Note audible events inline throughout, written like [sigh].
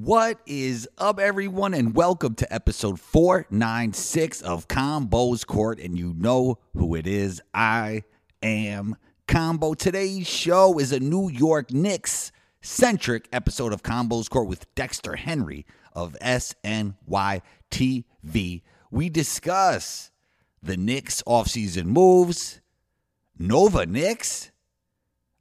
What is up, everyone, and welcome to episode 496 of Combos Court. And you know who it is. I am Combo. Today's show is a New York Knicks centric episode of Combos Court with Dexter Henry of SNY TV. We discuss the Knicks offseason moves, Nova Knicks.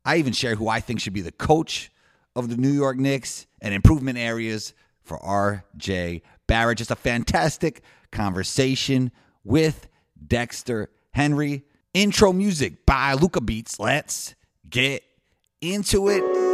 I even share who I think should be the coach of the New York Knicks and improvement areas for RJ Barrett. Just a fantastic conversation with Dexter Henry. Intro music by Luca Beats. Let's get into it.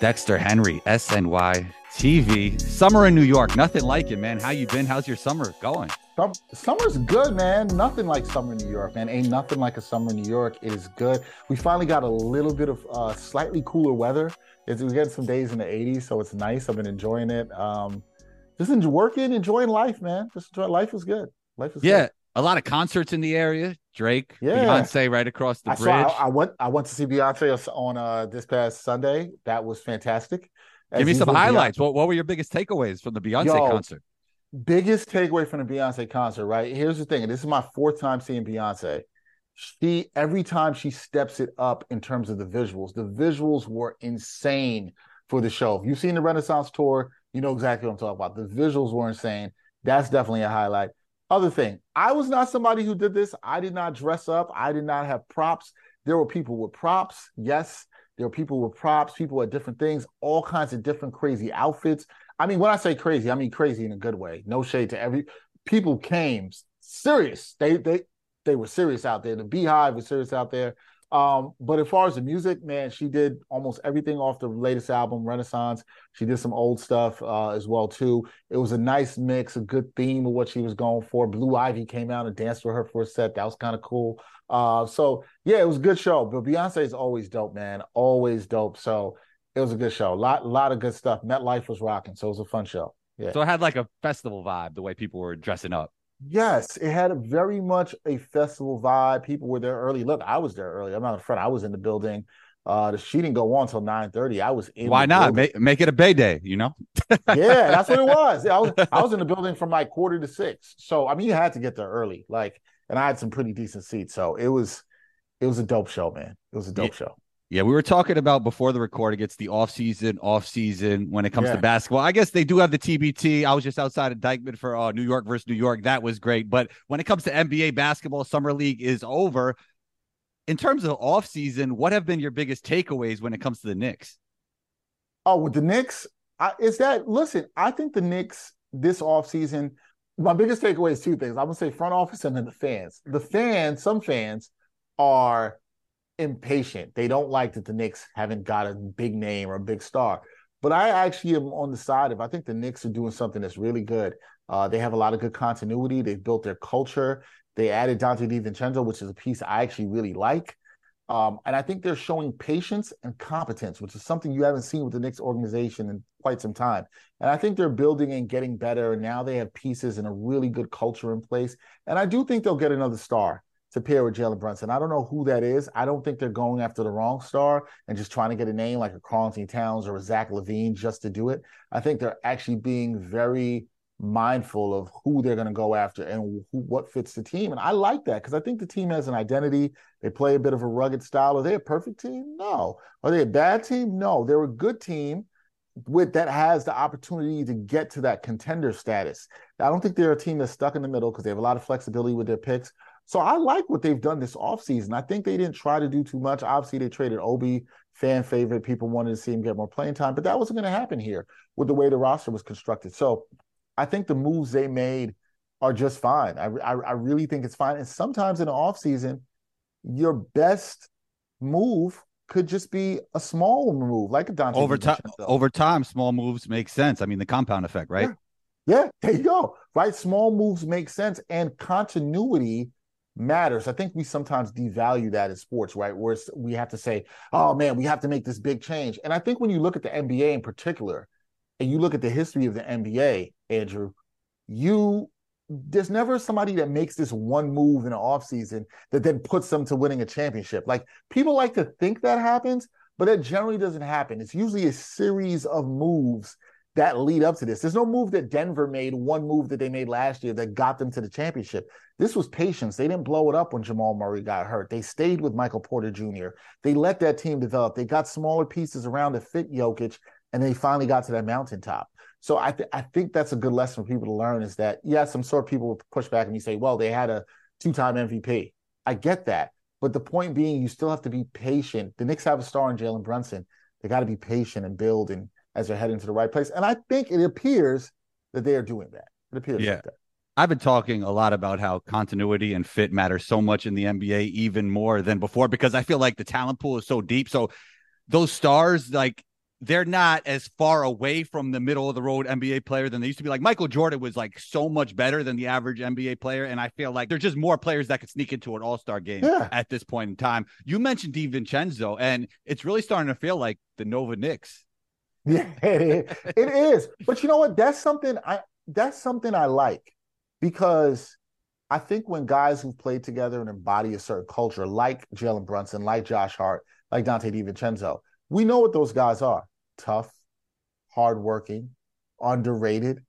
Dexter Henry, SNY TV. Summer in New York, nothing like it, man. How you been? How's your summer going? Summer's good, man. Nothing like summer in New York, man. Ain't nothing like a summer in New York. It is good. We finally got a little bit of uh, slightly cooler weather. It's, we're getting some days in the 80s, so it's nice. I've been enjoying it. Um, just enjoy, working, enjoying life, man. Just enjoy life is good. Life is Yeah, good. a lot of concerts in the area. Drake, Yeah. Beyonce right across the I bridge. saw. I, I went. I went to see Beyonce on uh, this past Sunday. That was fantastic. Give me some Beyonce- highlights. What, what were your biggest takeaways from the Beyonce Yo, concert? biggest takeaway from the Beyonce concert, right? Here's the thing, and this is my fourth time seeing Beyonce. She every time she steps it up in terms of the visuals, the visuals were insane for the show. If you've seen the Renaissance tour, you know exactly what I'm talking about. The visuals were insane. That's definitely a highlight. Other thing, I was not somebody who did this. I did not dress up. I did not have props. There were people with props. Yes, there were people with props, people at different things, all kinds of different crazy outfits. I mean, when I say crazy, I mean crazy in a good way. No shade to every people came serious. They they they were serious out there. The BeyHive was serious out there. Um, but as far as the music, man, she did almost everything off the latest album, Renaissance. She did some old stuff uh, as well too. It was a nice mix, a good theme of what she was going for. Blue Ivy came out and danced with her for a set. That was kind of cool. Uh, so yeah, it was a good show. But Beyonce is always dope, man. Always dope. So it was a good show. A lot, lot of good stuff. MetLife was rocking, so it was a fun show. Yeah. So it had like a festival vibe, the way people were dressing up. Yes, it had a very much a festival vibe. People were there early. Look, I was there early. I'm not in front. I was in the building. Uh, the she didn't go on until 9:30. I was in. Why not? building. Make, make it a Bay Day, you know? yeah, that's what it [laughs] was. I was I was in the building from like quarter to six. So I mean, you had to get there early. Like, and I had some pretty decent seats. So it was it was a dope show, man. It was a dope show. Yeah, we were talking about before the recording. It's the off season, off season when it comes Yeah. to basketball. I guess they do have the TBT. I was just outside of Dyckman for uh, New York versus New York. That was great. But when it comes to NBA basketball, summer league is over. In terms of off season, what have been your biggest takeaways when it comes to the Knicks? Oh, with the Knicks, I, is that listen? I think the Knicks this offseason, my biggest takeaway is two things. I'm gonna say front office and then the fans. The fans, some fans are impatient. They don't like that the Knicks haven't got a big name or a big star. But I actually am on the side of I think the Knicks are doing something that's really good. Uh, they have a lot of good continuity. They've built their culture. They added Donte DiVincenzo, which is a piece I actually really like. Um, and I think they're showing patience and competence, which is something you haven't seen with the Knicks organization in quite some time. And I think they're building and getting better. Now they have pieces and a really good culture in place. And I do think they'll get another star to pair with Jalen Brunson. I don't know who that is. I don't think they're going after the wrong star and just trying to get a name like a Karl-Anthony Towns or a Zach LaVine just to do it. I think they're actually being very mindful of who they're going to go after and who, what fits the team. And I like that because I think the team has an identity. They play a bit of a rugged style. Are they a perfect team? No. Are they a bad team? No. They're a good team with that has the opportunity to get to that contender status. I don't think they're a team that's stuck in the middle because they have a lot of flexibility with their picks. So I like what they've done this offseason. I think they didn't try to do too much. Obviously, they traded Obi, fan favorite. People wanted to see him get more playing time, but that wasn't going to happen here with the way the roster was constructed. So I think the moves they made are just fine. I, I, I really think it's fine. And sometimes in the offseason, your best move could just be a small move, like a Donte over time. Over time, small moves make sense. I mean, the compound effect, right? Yeah, there you go. Right, small moves make sense, and continuity matters. I think we sometimes devalue that in sports, right? Where we have to say, "Oh man, we have to make this big change." And I think when you look at the NBA in particular, and you look at the history of the NBA, Andrew, you there's never somebody that makes this one move in the offseason that then puts them to winning a championship. Like people like to think that happens, but it generally doesn't happen. It's usually a series of moves that lead up to this. There's no move that Denver made, one move that they made last year that got them to the championship. This was patience. They didn't blow it up when Jamal Murray got hurt. They stayed with Michael Porter Jr. They let that team develop. They got smaller pieces around to fit Jokic, and they finally got to that mountaintop. So I, th- I think that's a good lesson for people to learn is that, yes, I'm sure people will push back and you say, well, they had a two time MVP. I get that. But the point being, you still have to be patient. The Knicks have a star in Jalen Brunson. They got to be patient and build and as they're heading to the right place. And I think it appears that they are doing that. It appears Yeah. like that. I've been talking a lot about how continuity and fit matter so much in the NBA, even more than before, because I feel like the talent pool is so deep. So those stars, like, they're not as far away from the middle of the road NBA player than they used to be. Like Michael Jordan was like so much better than the average NBA player. And I feel like there's just more players that could sneak into an all star game Yeah. at this point in time. You mentioned DiVincenzo, and it's really starting to feel like the Nova Knicks. [laughs] Yeah, it is. it is. But you know what? That's something I that's something I like because I think when guys who've played together and embody a certain culture, like Jalen Brunson, like Josh Hart, like Donte DiVincenzo, we know what those guys are: tough, hardworking, underrated.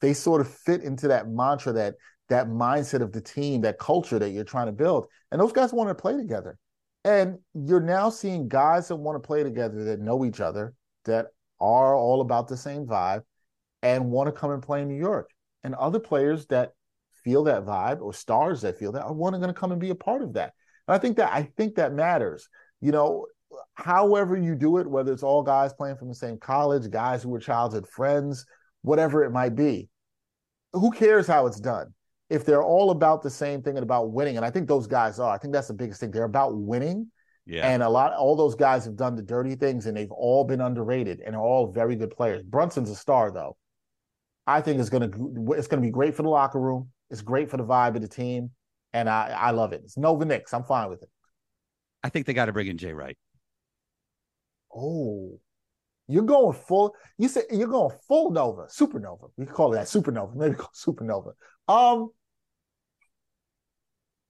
They sort of fit into that mantra, that that mindset of the team, that culture that you're trying to build. And those guys want to play together. And you're now seeing guys that want to play together that know each other, that are all about the same vibe and want to come and play in New York. And other players that feel that vibe or stars that feel that are one going to come and be a part of that. And I think that I think that matters. You know, however you do it, whether it's all guys playing from the same college, guys who were childhood friends, whatever it might be. Who cares how it's done? If they're all about the same thing and about winning, and I think those guys are, I think that's the biggest thing. They're about winning. Yeah. And a lot, all those guys have done the dirty things, and they've all been underrated, and are all very good players. Brunson's a star, though. I think it's gonna it's gonna be great for the locker room. It's great for the vibe of the team, and I I love it. It's Nova Knicks. I'm fine with it. I think they got to bring in Jay Wright. Oh, you're going full. You said you're going full Nova, supernova. We call it that supernova. Maybe call it supernova. Um,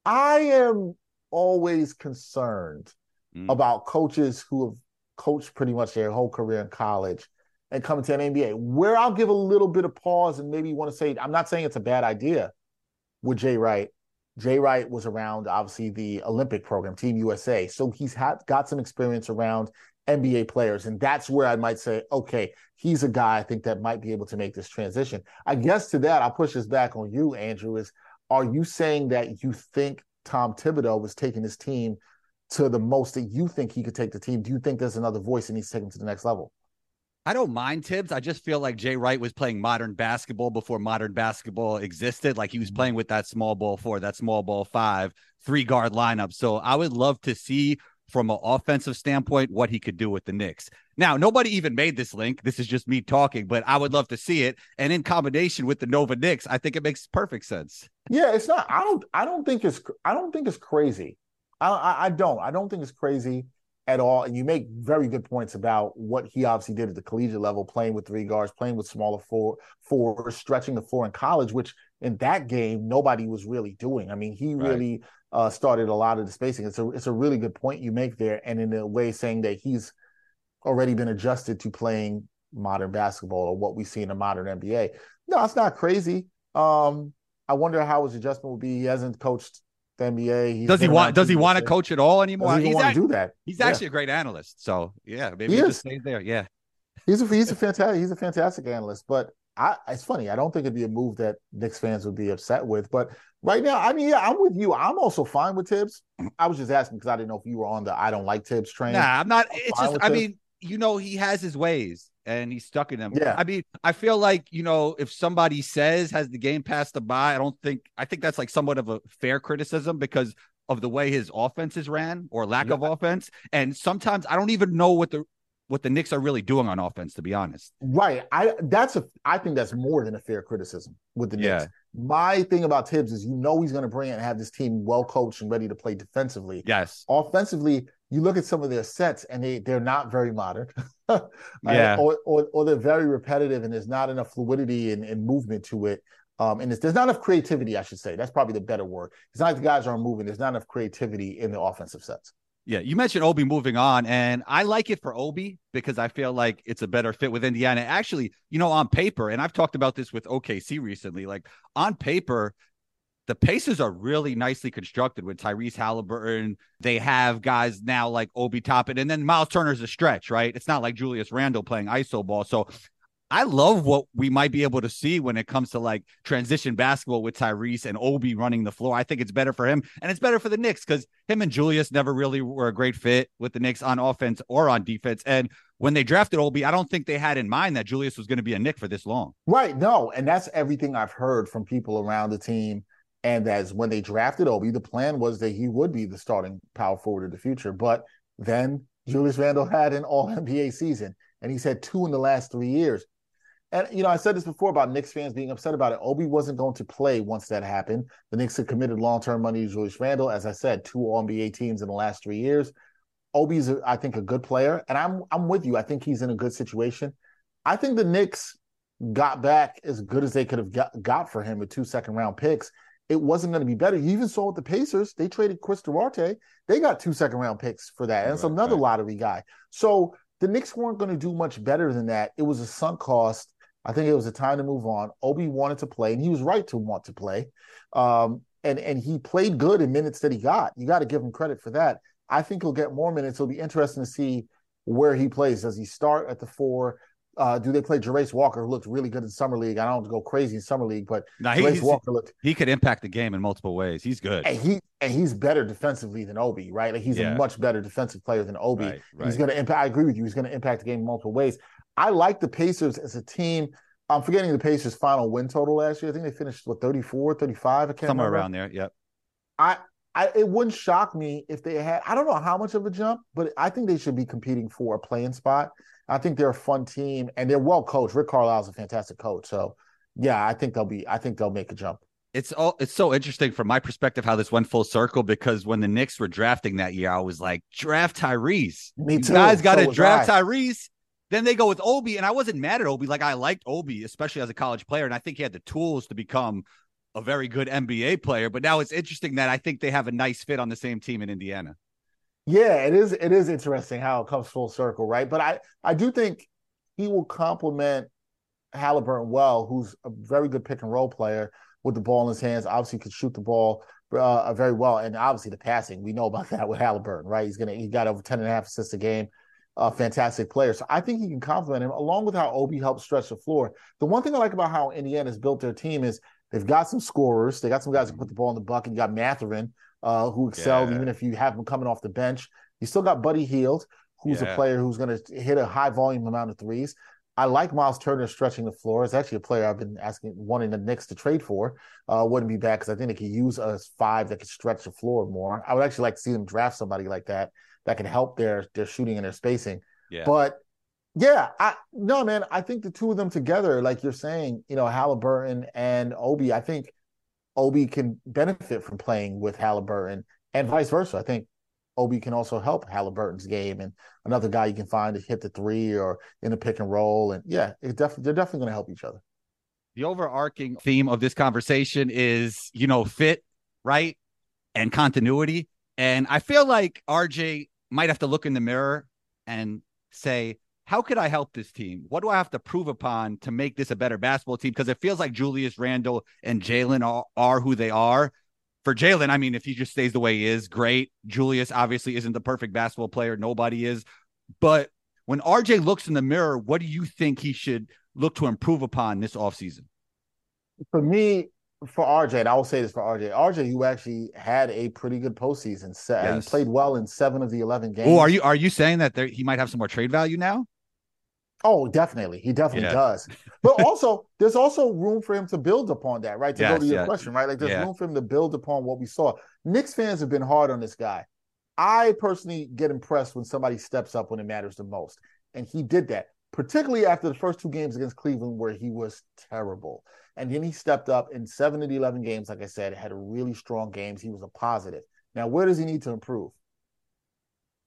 I am always concerned Mm. about coaches who have coached pretty much their whole career in college and coming to an NBA. Where I'll give a little bit of pause and maybe you want to say, I'm not saying it's a bad idea with Jay Wright. Jay Wright was around obviously the Olympic program, Team USA, so he's had got some experience around NBA players, and that's where I might say, okay, he's a guy I think that might be able to make this transition. I guess to that, I'll push this back on you, Andrew. Is are you saying that you think Tom Thibodeau was taking his team to the most that you think he could take the team? Do you think there's another voice and he's taking to the next level? I don't mind Thibs. I just feel like Jay Wright was playing modern basketball before modern basketball existed. Like he was mm-hmm. playing with that small ball four, that small ball five, three guard lineup. So I would love to see from an offensive standpoint what he could do with the Knicks. Now, nobody even made this link. This is just me talking, but I would love to see it. And in combination with the Nova Knicks, I think it makes perfect sense. Yeah, it's not. I don't. I don't think it's. I don't think it's crazy. I, I, I don't. I don't think it's crazy at all. And you make very good points about what he obviously did at the collegiate level, playing with three guards, playing with smaller four, four, stretching the floor in college, which in that game nobody was really doing. I mean, he Right. really uh, started a lot of the spacing. It's a it's a really good point you make there, and in a way saying that he's already been adjusted to playing modern basketball or what we see in the modern NBA. No, it's not crazy. Um, I wonder how his adjustment will be. He hasn't coached the NBA. Does he want does he want to coach at all anymore? He He's, want to do that? he's Yeah. actually a great analyst. So yeah, maybe He he, just stays there. Yeah. He's a he's a [laughs] fantastic he's a fantastic analyst, but I it's funny. I don't think it'd be a move that Knicks fans would be upset with. But right now, I mean, yeah, I'm with you. I'm also fine with Thibs. I was just asking because I didn't know if you were on the I don't like Thibs train. Nah, I'm not. I'm It's just, I this. mean, you know, he has his ways and he's stuck in them. Yeah. I mean, I feel like, you know, if somebody says has the game passed them by, I don't think, I think that's like somewhat of a fair criticism because of the way his offenses ran or lack Yeah. of offense. And sometimes I don't even know what the what the Knicks are really doing on offense, to be honest. Right. I that's a I think that's more than a fair criticism with the Knicks. Yeah. My thing about Thibs is you know he's going to bring it and have this team well coached and ready to play defensively. Yes. Offensively, you look at some of their sets and they they're not very modern. [laughs] Yeah. Or, or or they're very repetitive and there's not enough fluidity and, and movement to it. Um, and it's, there's not enough creativity, I should say. That's probably the better word. It's not like the guys aren't moving. There's not enough creativity in the offensive sets. Yeah, you mentioned Obi moving on, and I like it for Obi because I feel like it's a better fit with Indiana. Actually, you know, on paper, and I've talked about this with OKC recently, like on paper, the Pacers are really nicely constructed with Tyrese Halliburton. They have guys now like Obi Toppin, and then Miles Turner's a stretch, right? It's not like Julius Randle playing ISO ball. So I love what we might be able to see when it comes to like transition basketball with Tyrese and Obi running the floor. I think it's better for him and it's better for the Knicks because him and Julius never really were a great fit with the Knicks on offense or on defense. And when they drafted Obi, I don't think they had in mind that Julius was going to be a Knick for this long. Right. No, and that's everything I've heard from people around the team. And as when they drafted Obi, the plan was that he would be the starting power forward of the future. But then hmm. Julius Randle had an all NBA season, and he's had two in the last three years. And you know, I said this before about Knicks fans being upset about it. Obi wasn't going to play once that happened. The Knicks had committed long-term money to Julius Randle. As I said, two all NBA teams in the last three years. Obi's, I think, a good player, and I'm I'm with you. I think he's in a good situation. I think the Knicks got back as good as they could have got, got for him with two second round picks. It wasn't going to be better. You even saw with the Pacers, they traded Chris Duarte. They got two second round picks for that. And it's Right, another right. lottery guy. So the Knicks weren't going to do much better than that. It was a sunk cost. I think it was a time to move on. Obi wanted to play, and he was right to want to play. Um, and and he played good in minutes that he got. You got to give him credit for that. I think he'll get more minutes. It'll be interesting to see where he plays. Does he start at the four? Uh, do they play Jarace Walker, who looked really good in summer league? I don't want to go crazy in summer league, but Now Jarace Walker looked he could impact the game in multiple ways. He's good. and he and he's better defensively than Obi, right? Like he's Yeah. a much better defensive player than Obi. Right, He's going to impact. I agree with you. He's going to impact the game in multiple ways. I like the Pacers as a team. I'm forgetting the Pacers' final win total last year. I think they finished what 34, 35. I can't Somewhere remember. around there. Yep. I, I it wouldn't shock me if they had. I don't know how much of a jump, but I think they should be competing for a playing spot. I think they're a fun team and they're well coached. Rick Carlisle's a fantastic coach. So yeah, I think they'll be. I think they'll make a jump. It's all it's so interesting from my perspective how this went full circle because when the Knicks were drafting that year, I was like, draft Tyrese. Me You too. guys got to So draft I. Tyrese. Then they go with Obi, and I wasn't mad at Obi. Like I liked Obi, especially as a college player, and I think he had the tools to become a very good NBA player. But now it's interesting that I think they have a nice fit on the same team in Indiana. Yeah, it is. It is interesting how it comes full circle, right? But I, I do think he will complement Halliburton well, who's a very good pick and roll player with the ball in his hands. Obviously, could shoot the ball uh, very well, and obviously the passing. We know about [laughs] that with Halliburton, right? He's gonna he got over 10 and a half assists a game. A fantastic player. So I think he can complement him along with how Obi helps stretch the floor. The one thing I like about how Indiana's built their team is they've got some scorers. They got some guys who put the ball in the bucket. You got Mathurin, uh, who excelled Yeah. even if you have him coming off the bench. You still got Buddy Hield, who's Yeah. a player who's going to hit a high volume amount of threes. I like Miles Turner stretching the floor. It's actually a player I've been asking, wanting the Knicks to trade for. Uh, wouldn't be bad because I think they could use a five that could stretch the floor more. I would actually like to see them draft somebody like that that can help their their shooting and their spacing. Yeah. But yeah, I no man, I think the two of them together, like you're saying, you know, Halliburton and Obi, I think Obi can benefit from playing with Halliburton and vice versa. I think Obi can also help Halliburton's game and another guy you can find to hit the three or in a pick and roll. And yeah, it definitely they're definitely going to help each other. the overarching theme of this conversation is, you know, fit, right? And continuity. And I feel like RJ might have to look in the mirror and say, how could I help this team? What do I have to prove upon to make this a better basketball team? Because it feels like Julius Randle and Jalen are, are who they are. For Jalen, I mean, if he just stays the way he is, great. Julius obviously isn't the perfect basketball player. Nobody is. But when RJ looks in the mirror, what do you think he should look to improve upon this offseason? For me, for RJ, and I will say this for RJ, RJ, who actually had a pretty good postseason. Se- Yes. Played well in seven of the eleven games. Oh, are you are you saying that there, he might have some more trade value now? Oh, definitely. He definitely Yeah. does. But also, there's also room for him to build upon that, right? To go to your yes. question, right? Like there's Yeah. room for him to build upon what we saw. Knicks fans have been hard on this guy. I personally get impressed when somebody steps up when it matters the most. And he did that, particularly after the first two games against Cleveland, where he was terrible. And then he stepped up in seven of the 11 games, like I said, had really strong games. He was a positive. Now, where does he need to improve?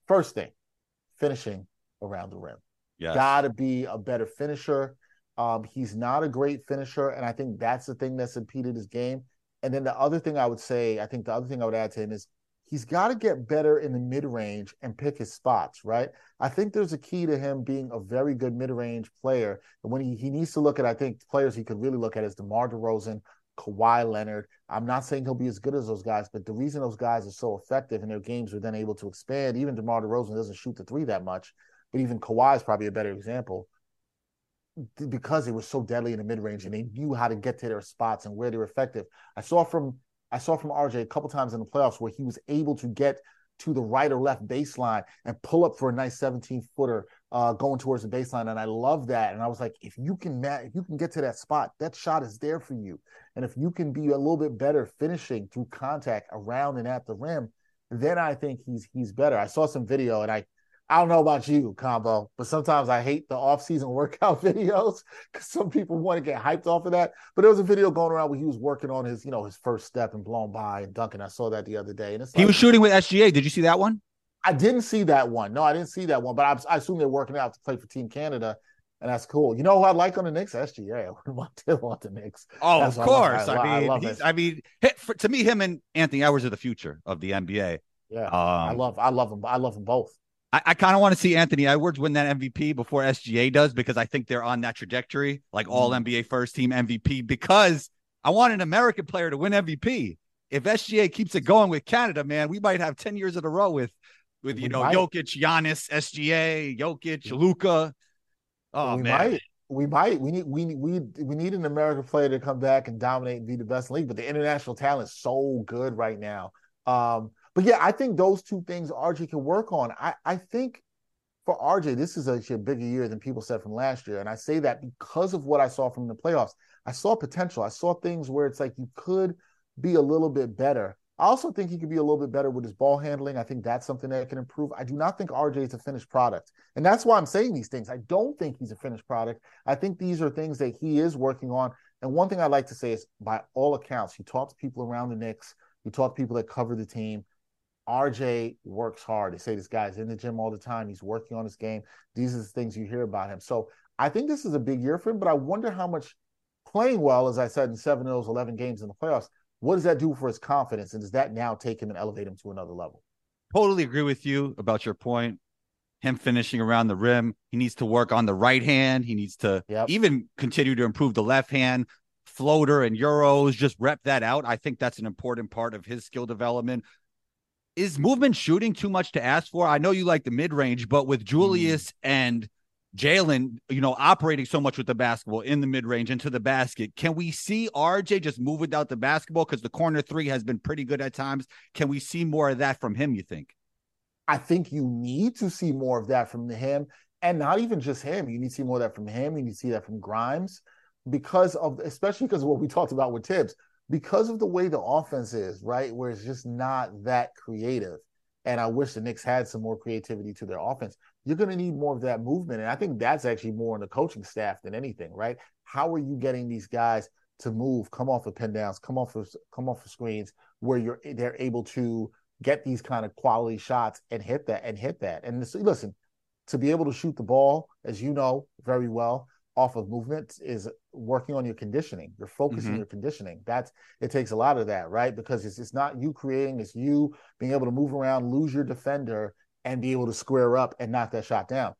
First thing, finishing around the rim Yes. got to be a better finisher. Um, he's not a great finisher, and I think that's the thing that's impeded his game. And then the other thing I would say, I think the other thing I would add to him is he's got to get better in the mid range and pick his spots, right? I think there's a key to him being a very good mid range player. And when he, he needs to look at, I think players he could really look at is DeMar DeRozan, Kawhi Leonard. I'm not saying he'll be as good as those guys, but the reason those guys are so effective and their games are then able to expand, even DeMar DeRozan doesn't shoot the three that much, but even Kawhi is probably a better example because they were so deadly in the mid range and they knew how to get to their spots and where they were effective. I saw from I saw from RJ a couple times in the playoffs where he was able to get to the right or left baseline and pull up for a nice 17 footer uh, going towards the baseline. And I love that. And I was like, if you can ma- if you can get to that spot, that shot is there for you. And if you can be a little bit better finishing through contact around and at the rim, then I think he's he's better. I saw some video and I I don't know about you, Combo, but sometimes I hate the off-season [laughs] workout videos because some people want to get hyped off of that. But there was a video going around where he was working on his, you know, his first step and blown by and dunking. I saw that the other day, and it's He like, was shooting with SGA. Did you see that one? I didn't see that one. No, I didn't see that one. But I, I assume they're working out to play for Team Canada, and that's cool. You know who I like on the Knicks? SGA. [laughs] I wouldn't want to want the Knicks. Oh, That's of course. I I, lo- I mean, love he's, it. I mean, hit- for, to me, him and Anthony Edwards are the future of the NBA. Yeah, Um, I love, I love them. I love them both. I, I kind of want to see Anthony Edwards win that MVP before SGA does because I think they're on that trajectory, like all Mm. NBA first team MVP. Because I want an American player to win MVP. If SGA keeps it going with Canada, man, we might have ten years in a row with, with you We know might. Jokic, Giannis, SGA, Jokic, Luka. Oh we man, might. We might. We need. We need. We we need an American player to come back and dominate and be the best in the league. But the international talent is so good right now. Um, but yeah, I think those two things RJ can work on. I I think for RJ, this is actually a bigger year than people said from last year, and I say that because of what I saw from the playoffs. I saw potential. I saw things where it's like you could be a little bit better. I also think he could be a little bit better with his ball handling. I think that's something that can improve. I do not think RJ is a finished product. And that's why I'm saying these things. I don't think he's a finished product. I think these are things that he is working on. And one thing I'd like to say is, by all accounts, he talk to people around the Knicks, talk to people that cover the team. RJ works hard. They say this guy's in the gym all the time. He's working on his game. These are the things you hear about him. So I think this is a big year for him, but I wonder how much playing well, as I said, in seven of those 11 games in the playoffs, what does that do for his confidence? And does that now take him and elevate him to another level? totally agree with you about your point. Him finishing around the rim, he needs to work on the right hand. He needs to Yep. even continue to improve the left hand floater and euros. Just rep that out. I think that's an important part of his skill development. Is movement shooting too much to ask for? I know you like the mid range, but with Julius mm. and Jalen, you know, operating so much with the basketball in the mid range into the basket, can we see RJ just move without the basketball? Because the corner three has been pretty good at times. Can we see more of that from him? You think? I think you need to see more of that from him, and not even just him. You need to see more of that from him. You need to see that from Grimes, because of especially because of what we talked about with Thibs, because of the way the offense is, right? Where it's just not that creative. And I wish the Knicks had some more creativity to their offense. You're going to need more of that movement, and I think that's actually more on the coaching staff than anything, right? How are you getting these guys to move, come off of pin downs, come off of come off of screens, where you're they're able to get these kind of quality shots and hit that and hit that. And this, listen, to be able to shoot the ball, as you know very well, off of movement is working on your conditioning. You're focusing Mhm. your conditioning. That's it takes a lot of that, right? Because it's it's not you creating, it's you being able to move around, lose your defender, and be able to square up and knock that shot down.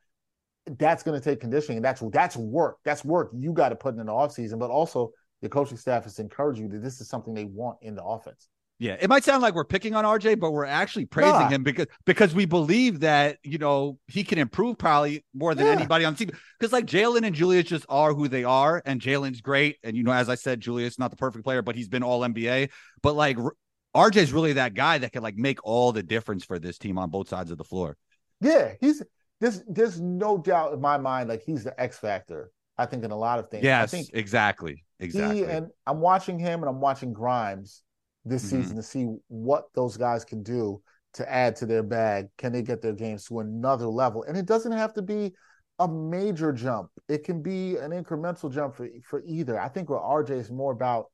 That's going to take conditioning. That's that's work. That's work you got to put in the offseason, but also the coaching staff has encouraged you that this is something they want in the offense. Yeah, it might sound like we're picking on RJ, but we're actually praising Nah. him because because we believe that you know he can improve probably more than Yeah. anybody on the team. Because like Jalen and Julius just are who they are, and Jalen's great, and you know as I said, Julius not the perfect player, but he's been All NBA. But like R- RJ's really that guy that can like make all the difference for this team on both sides of the floor. Yeah, he's there's there's no doubt in my mind like he's the X factor. I think in a lot of things. Yes, I think exactly, exactly. and I'm watching him and I'm watching Grimes this Mhm. season to see what those guys can do to add to their bag. Can they get their games to another level? And it doesn't have to be a major jump. It can be an incremental jump for for either. I think with RJ is more about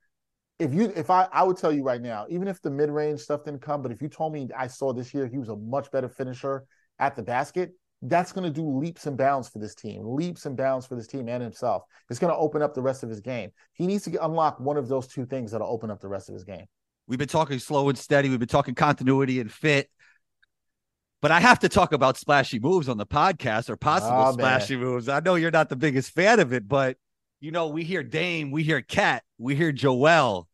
if you if I I would tell you right now, even if the mid range stuff didn't come, but if you told me I saw this year he was a much better finisher at the basket, that's going to do leaps and bounds for this team, leaps and bounds for this team and himself. It's going to open up the rest of his game. He needs to get, unlock one of those two things that'll open up the rest of his game. We've been talking slow and steady. We've been talking continuity and fit. But I have to talk about splashy moves on the podcast or possible Oh, man. splashy moves. I know you're not the biggest fan of it, but you know, we hear Dame, we hear KAT, we hear Joel.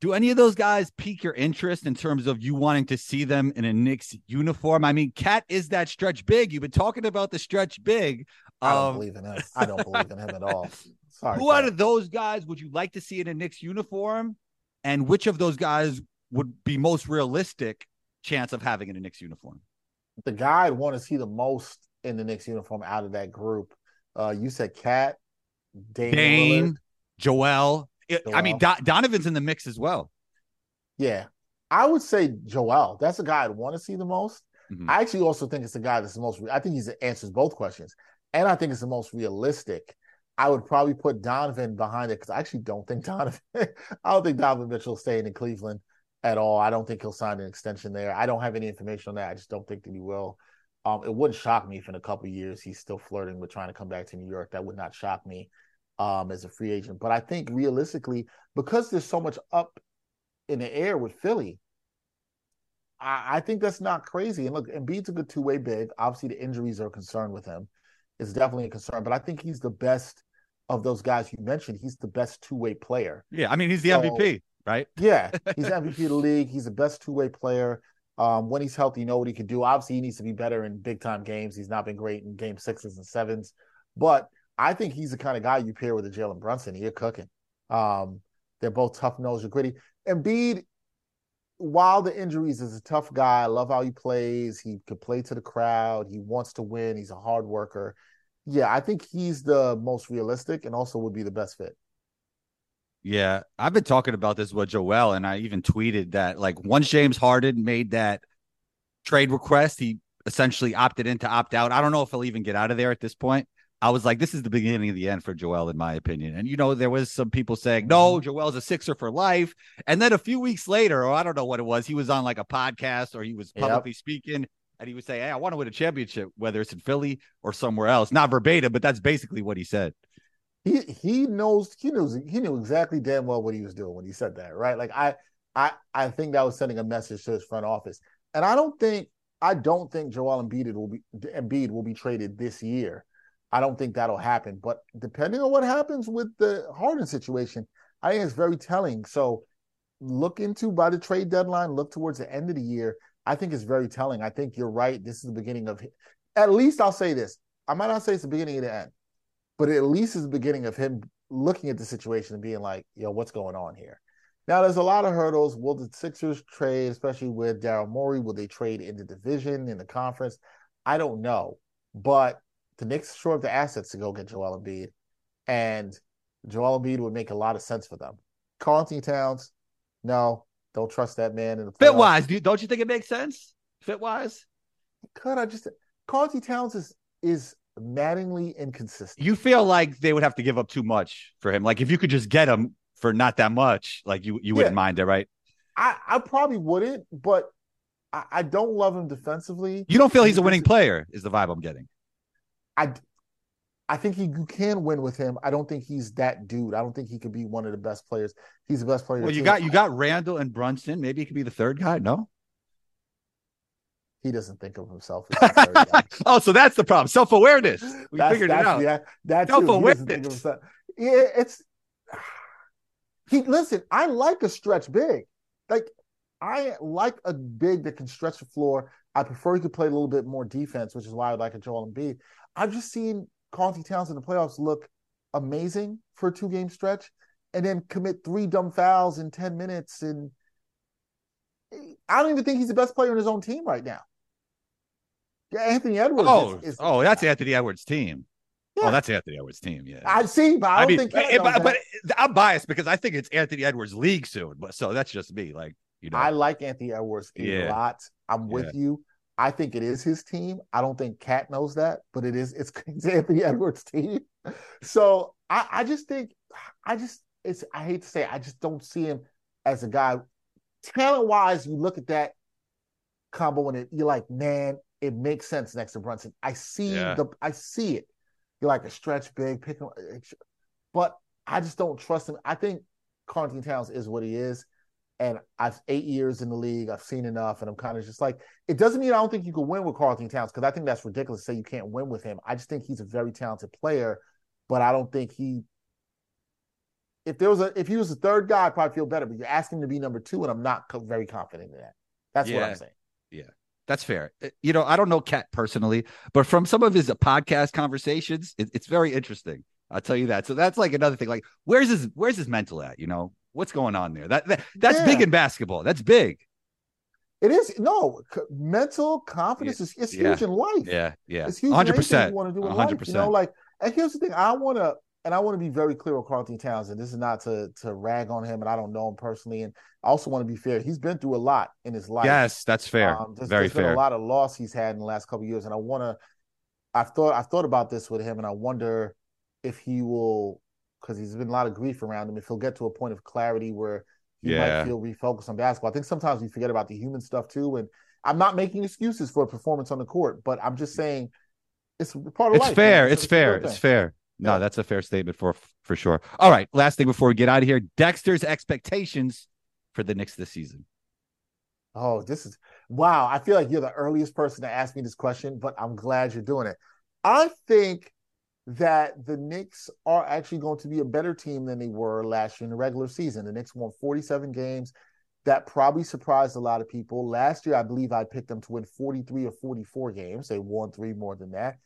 Do any of those guys pique your interest in terms of you wanting to see them in a Knicks uniform? I mean, KAT is that stretch big. You've been talking about the stretch big. I don't Um, believe in him. I don't believe in him at all. [laughs] Sorry. who out of those guys would you like to see in a Knicks uniform? And which of those guys would be most realistic chance of having in a Knicks uniform? the guy I'd want to see the most in the Knicks uniform out of that group? Uh, you said KAT, Dame, Dane, Lillard. Joel. I- mean, Do- Donovan's in the mix as well. Yeah, I would say Joel. That's the guy I'd want to see the most. Mhm. I actually also think it's the guy that's the most. I think he answers both questions, and I think it's the most realistic. I would probably put Donovan behind it because I actually don't think [laughs] Donovan. I don't think Donovan Mitchell staying in Cleveland at all. I don't think he'll sign an extension there. I don't have any information on that. I just don't think that he will. Um, it wouldn't shock me if in a couple years he's still flirting with trying to come back to New York. That would not shock me um, as a free agent. But I think realistically, because there's so much up in the air with Philly, I, I think that's not crazy. And look, Embiid's a good two way big. Obviously, the injuries are a concern with him. It's definitely a concern. But I think he's the best of those guys you mentioned. He's the best two way player. Yeah, I mean, he's the So- MVP, right? [laughs] Yeah, he's [laughs] MVP of the league. He's the best two way player. Um, when he's healthy, you know what he can do. Obviously, he needs to be better in big time games. He's not been great in game sixes and sevens, but I think he's the kind of guy you pair with a Jalen Brunson. You're cooking. Um, they're both tough nosed, and gritty. Embiid, while the injuries, is a tough guy. I love how he plays. He could play to the crowd. He wants to win. He's a hard worker. Yeah, I think he's the most realistic and also would be the best fit. Yeah, I've been talking about this with Joel, and I even tweeted that like once James Harden made that trade request, he essentially opted in to opt out. I don't know if he'll even get out of there at this point. I was like, this is the beginning of the end for Joel, in my opinion. And you know, there was some people saying, no, mm-hmm. Joel's a Sixer for life. And then a few weeks later, or I don't know what it was, he was on like a podcast or he was Yep. publicly speaking, and he would say, Hey, I want to win a championship, whether it's in Philly or somewhere else. Not verbatim, but that's basically what he said. he he knows he knows he knew exactly damn well what he was doing when he said that, right? Like I I I think that was sending a message to his front office. And I don't think I don't think Joel Embiid will be Embiid will be traded this year. I don't think that'll happen. But depending on what happens with the Harden situation, I think it's very telling. So look into by the trade deadline, look towards the end of the year. I think it's very telling. I think you're right. This is the beginning of at least I'll say this. I might not say it's the beginning of the end but at least it's the beginning of him looking at the situation and being like, yo, what's going on here? Now, there's a lot of hurdles. Will the Sixers trade, especially with Daryl Morey? Will they trade in the division, in the conference? I don't know. But the Knicks sure have the assets to go get Joel Embiid. And Joel Embiid would make a lot of sense for them. Karl-Anthony Towns, no, don't trust that man in the Fit wise, do you, don't you think it makes sense? Fit wise? Could I just Karl-Anthony Towns is is maddeningly inconsistent. You feel like they would have to give up too much for him. Like if you could just get him for not that much, like you you wouldn't Yeah. mind it, right? I, I probably wouldn't, but I, I don't love him defensively. You don't feel he's a winning player, is the vibe I'm getting. I I think he you can win with him. I don't think he's that dude. I don't think he could be one of the best players. He's the best player. Well, you got you got Randle and Brunson. Maybe he could be the third guy. No. He doesn't think of himself as third [laughs] guy. oh, so that's the problem. Self awareness. We That's- figured it out. Yeah, that's too. Self-awareness. think of himself. Yeah, it's he. Listen, I like a stretch big. Like I like a big that can stretch the floor. I prefer he could play a little bit more defense, which is why I like a Joel Embiid. I've just seen Karl-Anthony Towns in the playoffs look amazing for a two game stretch, and then commit three dumb fouls in ten minutes. And I don't even think he's the best player in his own team right now. Anthony Edwards. Oh, is, is, oh, that's Anthony Edwards' team. Yeah. Oh, that's Anthony Edwards' team. Yeah. I see, but I, I don't mean, think. KAT eh, but, but I'm biased because I think it's Anthony Edwards' league soon. But so that's just me. Like you know, I like Anthony Edwards a Yeah. lot. I'm with Yeah. you. I think it is his team. I don't think KAT knows that, but it is. It's, [laughs] Anthony Edwards' team. So I, I just think, I just, it's. I hate to say, it, I just don't see him as a guy. Talent wise, you look at that combo and it, you're like, man, it makes sense next to Brunson. I see Yeah. the, I see it. You're like a stretch big, pick him, but I just don't trust him. I think Karl-Anthony Towns is what he is and I've eight years in the league. I've seen enough, and I'm kind of just like, it doesn't mean I don't think you can win with Karl-Anthony Towns because I think that's ridiculous to say you can't win with him. I just think he's a very talented player, but I don't think he. If there was a, if he was the third guy, I'd probably feel better. But you're asking him to be number two, and I'm not co- very confident in that. That's what I'm saying. Yeah. That's fair. Uh, You know, I don't know KAT personally, but from some of his podcast conversations, it, it's very interesting. I'll tell you that. So that's like another thing. Like, where's his where's his mental at? You know, what's going on there? That, that that's Yeah. big in basketball. That's big. It is no c- mental confidence is it's Yeah. huge in life. Yeah, yeah. It's huge. Hundred percent. You want to do in hundred life, you know. Like, and here's the thing: I want to, and I want to be very clear with Carlton Townsend. this is not to to rag on him, and I don't know him personally, and I also want to be fair. He's been through a lot in his life. Yes, that's fair. Um, there's, Very there's been fair. a lot of loss he's had in the last couple of years, and I want to. I've thought I've thought about this with him, and I wonder if he will, because he's been a lot of grief around him. If he'll get to a point of clarity where he Yeah. might feel refocused on basketball. I think sometimes we forget about the human stuff too, and I'm not making excuses for a performance on the court, but I'm just saying it's part of It's life. fair. It's a fair. It's fair. No, Yeah. that's a fair statement for for sure. All right. Last thing before we get out of here, Dexter's expectations for the Knicks this season. Oh, this is wow. I feel like you're the earliest person to ask me this question, but I'm glad you're doing it. I think that the Knicks are actually going to be a better team than they were last year in the regular season. The Knicks won 47 games. That probably surprised a lot of people. Last year, I believe I picked them to win 43 or 44 games. They won three more than that.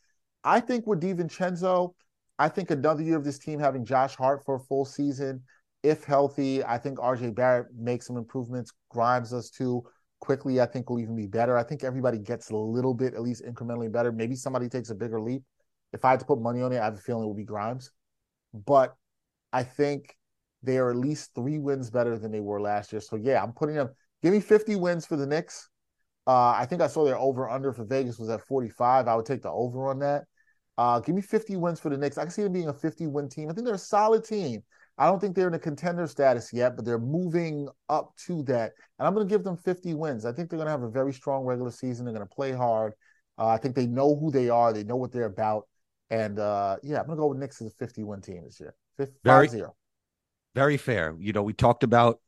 I think with DiVincenzo, I think another year of this team having Josh Hart for a full season, if healthy, I think RJ Barrett makes some improvements. Grimes does too. Quickley, I think will even be better. I think everybody gets a little bit, at least incrementally better. Maybe somebody takes a bigger leap. If I had to put money on it, I have a feeling it would be Grimes. But I think they are at least three wins better than they were last year. So yeah, I'm putting them. Give me 50 wins for the Knicks. Uh, I think I saw their over under for Vegas was at 45. I would take the over on that. Uh, give me 50 wins for the Knicks. I can see them being a 50 win team. I think they're a solid team. I don't think they're in a contender status yet, but they're moving up to that. And I'm going to give them 50 wins. I think they're going to have a very strong regular season. They're going to play hard. Uh, I think they know who they are. They know what they're about. And uh, yeah, I'm going to go with Knicks as a 50 win team this year. 5 Very- 0. Very fair. You know, we talked about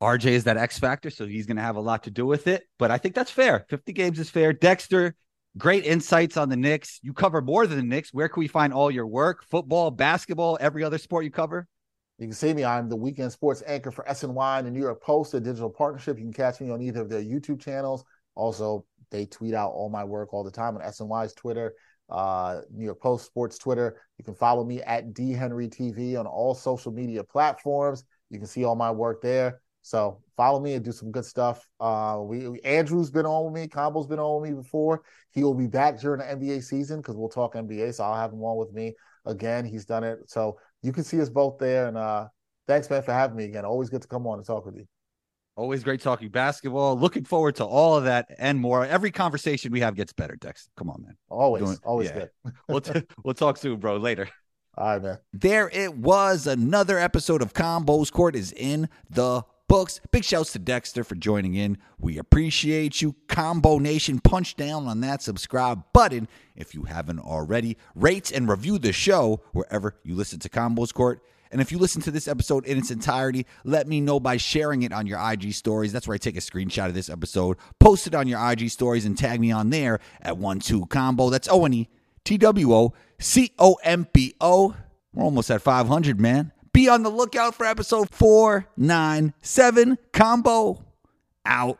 RJ is that X factor, so he's going to have a lot to do with it. But I think that's fair. 50 games is fair. Dexter, great insights on the Knicks. You cover more than the Knicks. Where can we find all your work? Football, basketball, every other sport you cover? You can see me. I'm the weekend sports anchor for SNY and the New York Post, a digital partnership. You can catch me on either of their YouTube channels. Also, they tweet out all my work all the time on SNY's Twitter, uh, New York Post Sports Twitter. You can follow me at D Henry TV on all social media platforms. You can see all my work there. So follow me and do some good stuff. Uh, we, we- Andrew's been on with me. Combo's been on with me before. He will be back during the NBA season because we'll talk NBA. So I'll have him on with me again. He's done it. So you can see us both there. And uh, thanks, man, for having me again. Always good to come on and talk with you. Always great talking basketball. Looking forward to all of that and more. Every conversation we have gets better, Dexter. Come on, man. Always, Doing- always yeah. good. [laughs] We'll, t- we'll talk soon, bro. Later. All right, man. There it was. Another episode of Combos Court is in the books. Big shouts to Dexter for joining in. We appreciate you. Combo Nation, punch down on that subscribe button if you haven't already. Rate and review the show wherever you listen to Combos Court. And if you listen to this episode in its entirety, let me know by sharing it on your IG stories. That's where I take a screenshot of this episode, post it on your IG stories, and tag me on there at one two combo. That's O N E T W O C O M P O. We're almost at 500, man. Be on the lookout for episode 497 combo out.